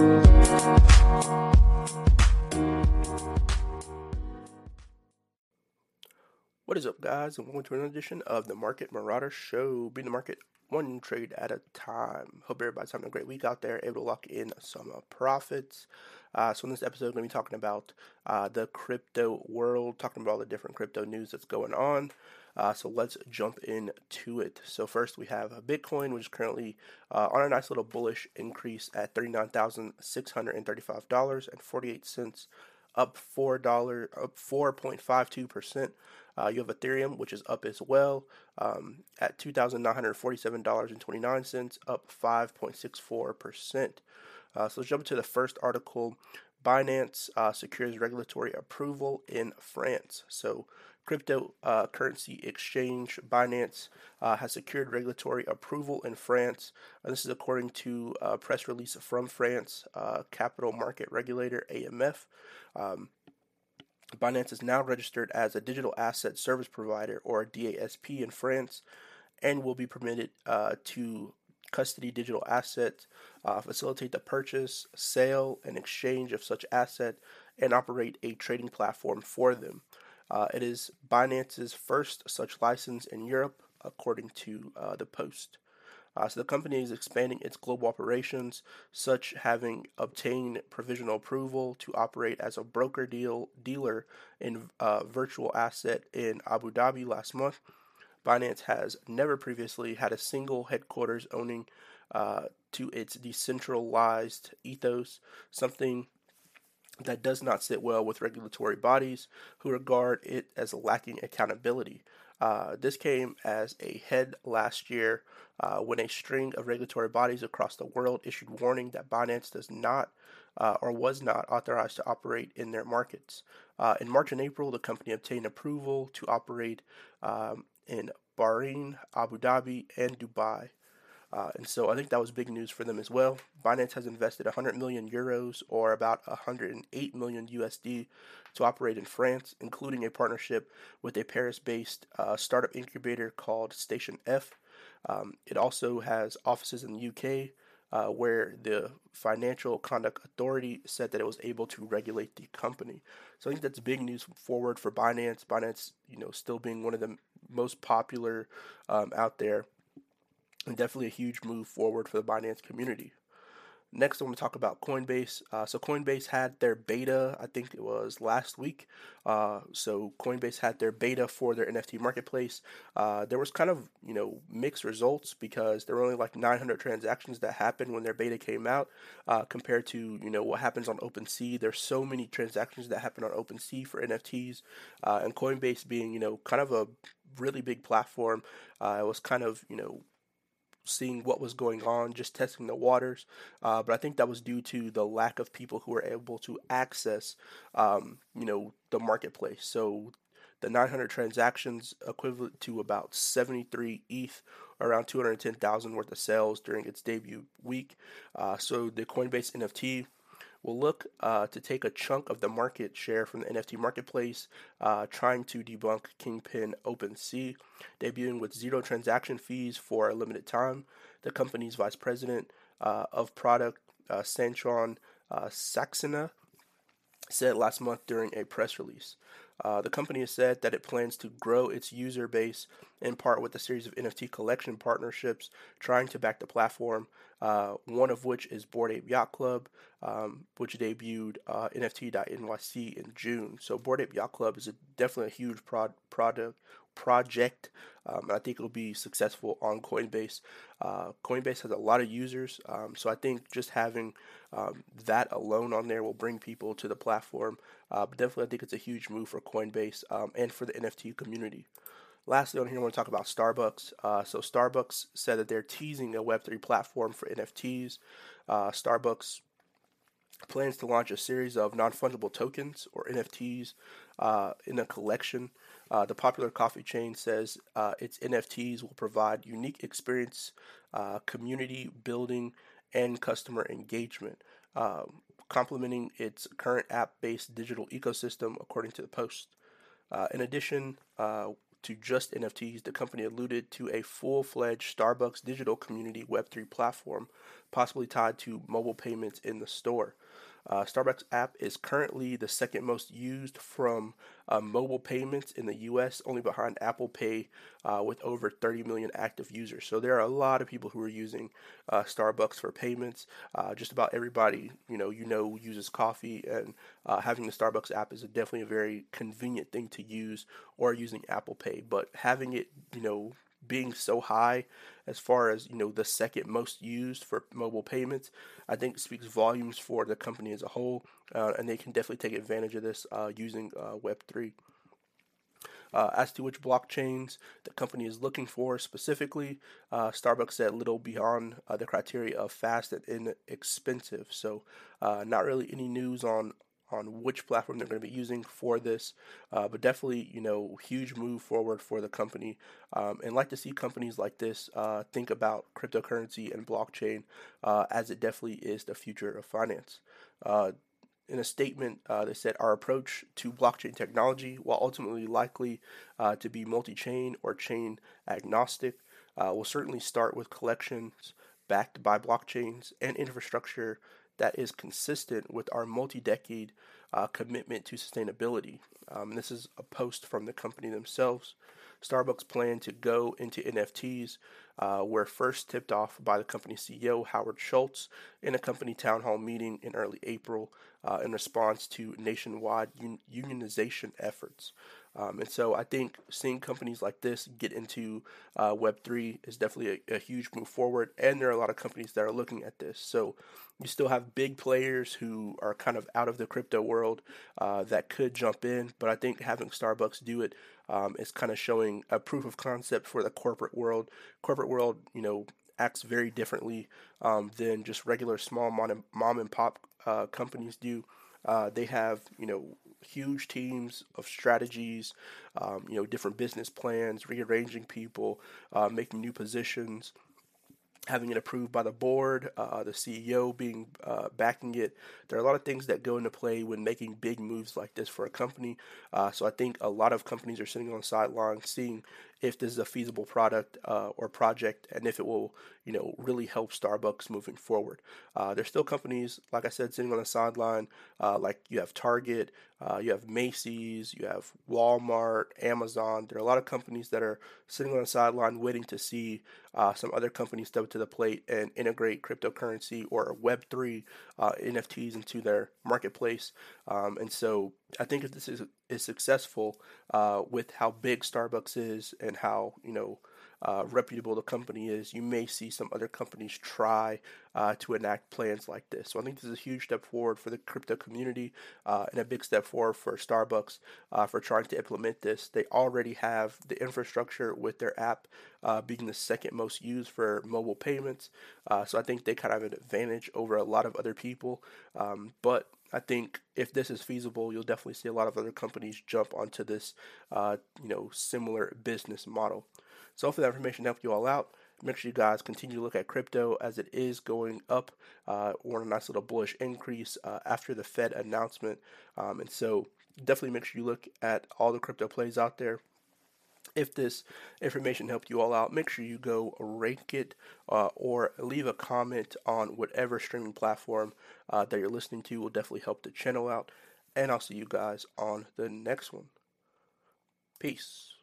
What is up, guys, and welcome to another edition of the Market Marauder Show. Being the market one trade at a time. Hope everybody's having a great week out there, able to lock in some uh, profits. Uh, so, in this episode, we're going to be talking about uh, the crypto world, talking about all the different crypto news that's going on. Uh, so, let's jump into it. So, first, we have Bitcoin, which is currently uh, on a nice little bullish increase at $39,635.48 up four dollar up four point five two percent. Uh, you have Ethereum, which is up as well um, at two thousand nine hundred forty seven dollars and twenty nine cents, up five point six four percent. Uh, so let's jump to the first article. Binance uh, secures regulatory approval in France. So cryptocurrency uh, exchange Binance uh, has secured regulatory approval in France. Uh, this is according to a press release from France uh, Capital Market Regulator AMF. Um, Binance is now registered as a digital asset service provider or DASP in France and will be permitted uh, to custody digital assets, uh, facilitate the purchase, sale, and exchange of such asset, and operate a trading platform for them. Uh, it is Binance's first such license in Europe, according to uh, the Post. Uh, so the company is expanding its global operations, such having obtained provisional approval to operate as a broker deal dealer in uh, virtual asset in Abu Dhabi last month. Binance has never previously had a single headquarters owning uh, to its decentralized ethos, something that does not sit well with regulatory bodies who regard it as lacking accountability. Uh, this came as a head last year uh, when a string of regulatory bodies across the world issued warning that Binance does not uh, or was not authorized to operate in their markets. Uh, in March and April, the company obtained approval to operate um, in Bahrain, Abu Dhabi, and Dubai. Uh, and so I think that was big news for them as well. Binance has invested 100 million euros or about 108 million USD to operate in France, including a partnership with a Paris based uh, startup incubator called Station F. Um, it also has offices in the UK. Uh, where the Financial Conduct Authority said that it was able to regulate the company. So I think that's big news forward for Binance. Binance, you know, still being one of the most popular um, out there and definitely a huge move forward for the Binance community. Next, I want to talk about Coinbase. Uh, so, Coinbase had their beta, I think it was last week. Uh, so, Coinbase had their beta for their NFT marketplace. Uh, there was kind of, you know, mixed results because there were only like 900 transactions that happened when their beta came out uh, compared to, you know, what happens on OpenSea. There's so many transactions that happen on OpenSea for NFTs. Uh, and Coinbase being, you know, kind of a really big platform, uh, it was kind of, you know, seeing what was going on, just testing the waters. Uh, but I think that was due to the lack of people who were able to access, um, you know, the marketplace. So the 900 transactions equivalent to about 73 ETH, around 210,000 worth of sales during its debut week. Uh, so the Coinbase NFT will look uh, to take a chunk of the market share from the NFT marketplace, uh, trying to debunk Kingpin OpenSea, debuting with zero transaction fees for a limited time. The company's vice president uh, of product, uh, Sanchan uh, Saxena, said last month during a press release. Uh, the company has said that it plans to grow its user base in part with a series of NFT collection partnerships trying to back the platform, uh, one of which is Bored Ape Yacht Club, um, which debuted uh, NFT.NYC in June. So, Bored Ape Yacht Club is a, definitely a huge prod, product project. Um, I think it'll be successful on Coinbase. Uh, Coinbase has a lot of users, um, so I think just having um, that alone on there will bring people to the platform. Uh, but definitely, I think it's a huge move for Coinbase um, and for the NFT community. Lastly, on here, I want to talk about Starbucks. Uh, so, Starbucks said that they're teasing a Web3 platform for NFTs. Uh, Starbucks plans to launch a series of non fungible tokens or NFTs uh, in a collection. Uh, the popular coffee chain says uh, its NFTs will provide unique experience, uh, community building, and customer engagement, um, complementing its current app based digital ecosystem, according to the Post. Uh, in addition, uh, to just NFTs, the company alluded to a full fledged Starbucks digital community Web3 platform, possibly tied to mobile payments in the store. Uh, Starbucks app is currently the second most used from uh, mobile payments in the U.S., only behind Apple Pay, uh, with over 30 million active users. So there are a lot of people who are using uh, Starbucks for payments. Uh, just about everybody, you know, you know, uses coffee, and uh, having the Starbucks app is a definitely a very convenient thing to use, or using Apple Pay. But having it, you know, being so high as far as you know the second most used for mobile payments i think speaks volumes for the company as a whole uh, and they can definitely take advantage of this uh, using uh, web3 uh, as to which blockchains the company is looking for specifically, uh, Starbucks said little beyond uh, the criteria of fast and inexpensive. So, not really any news on on which platform they're going to be using for this. Uh, but definitely, you know, huge move forward for the company. Um, and like to see companies like this uh, think about cryptocurrency and blockchain uh, as it definitely is the future of finance. Uh, in a statement, uh, they said our approach to blockchain technology, while ultimately likely uh, to be multi chain or chain agnostic, will certainly start with collections backed by blockchains and infrastructure that is consistent with our multi decade uh, commitment to sustainability. Um, this is a post from the company themselves. Starbucks plan to go into NFTs, uh, were first tipped off by the company CEO Howard Schultz in a company town hall meeting in early April uh, in response to nationwide un- unionization efforts. Um, and so I think seeing companies like this get into uh, Web3 is definitely a, a, huge move forward. And there are a lot of companies that are looking at this. So you still have big players who are kind of out of the crypto world uh, that could jump in. But I think having Starbucks do it um, is kind of showing a proof of concept for the corporate world. Corporate world, you know, acts very differently um, than just regular small mom and, mom and pop uh, companies do. Uh, they have, you know, huge teams of strategies, um, you know, different business plans, rearranging people, uh, making new positions, having it approved by the board, uh, the CEO being uh, backing it. There are a lot of things that go into play when making big moves like this for a company. Uh, so I think a lot of companies are sitting on the sidelines, seeing if this is a feasible product uh, or project, and if it will, you know, really help Starbucks moving forward. Uh, there's still companies, like I said, sitting on the sideline, uh, like you have Target, you have Macy's, you have Walmart, Amazon. There are a lot of companies that are sitting on the sideline waiting to see some other companies step to the plate and integrate cryptocurrency or Web3 uh, NFTs into their marketplace. Um, and so I think if this is, is successful uh, with how big Starbucks is and how, you know, uh, reputable the company is, you may see some other companies try uh, to enact plans like this. So I think this is a huge step forward for the crypto community uh, and a big step forward for Starbucks uh, for trying to implement this. They already have the infrastructure with their app uh, being the second most used for mobile payments. So I think they kind of have an advantage over a lot of other people. Um, but I think if this is feasible, you'll definitely see a lot of other companies jump onto this, uh, you know, similar business model. So hopefully that information helped you all out. Make sure you guys continue to look at crypto as it is going up. Uh, we're a nice little bullish increase uh, after the Fed announcement. Um, and so definitely make sure you look at all the crypto plays out there. If this information helped you all out, make sure you go rank it uh, or leave a comment on whatever streaming platform uh, that you're listening to. Will definitely help the channel out. And I'll see you guys on the next one. Peace.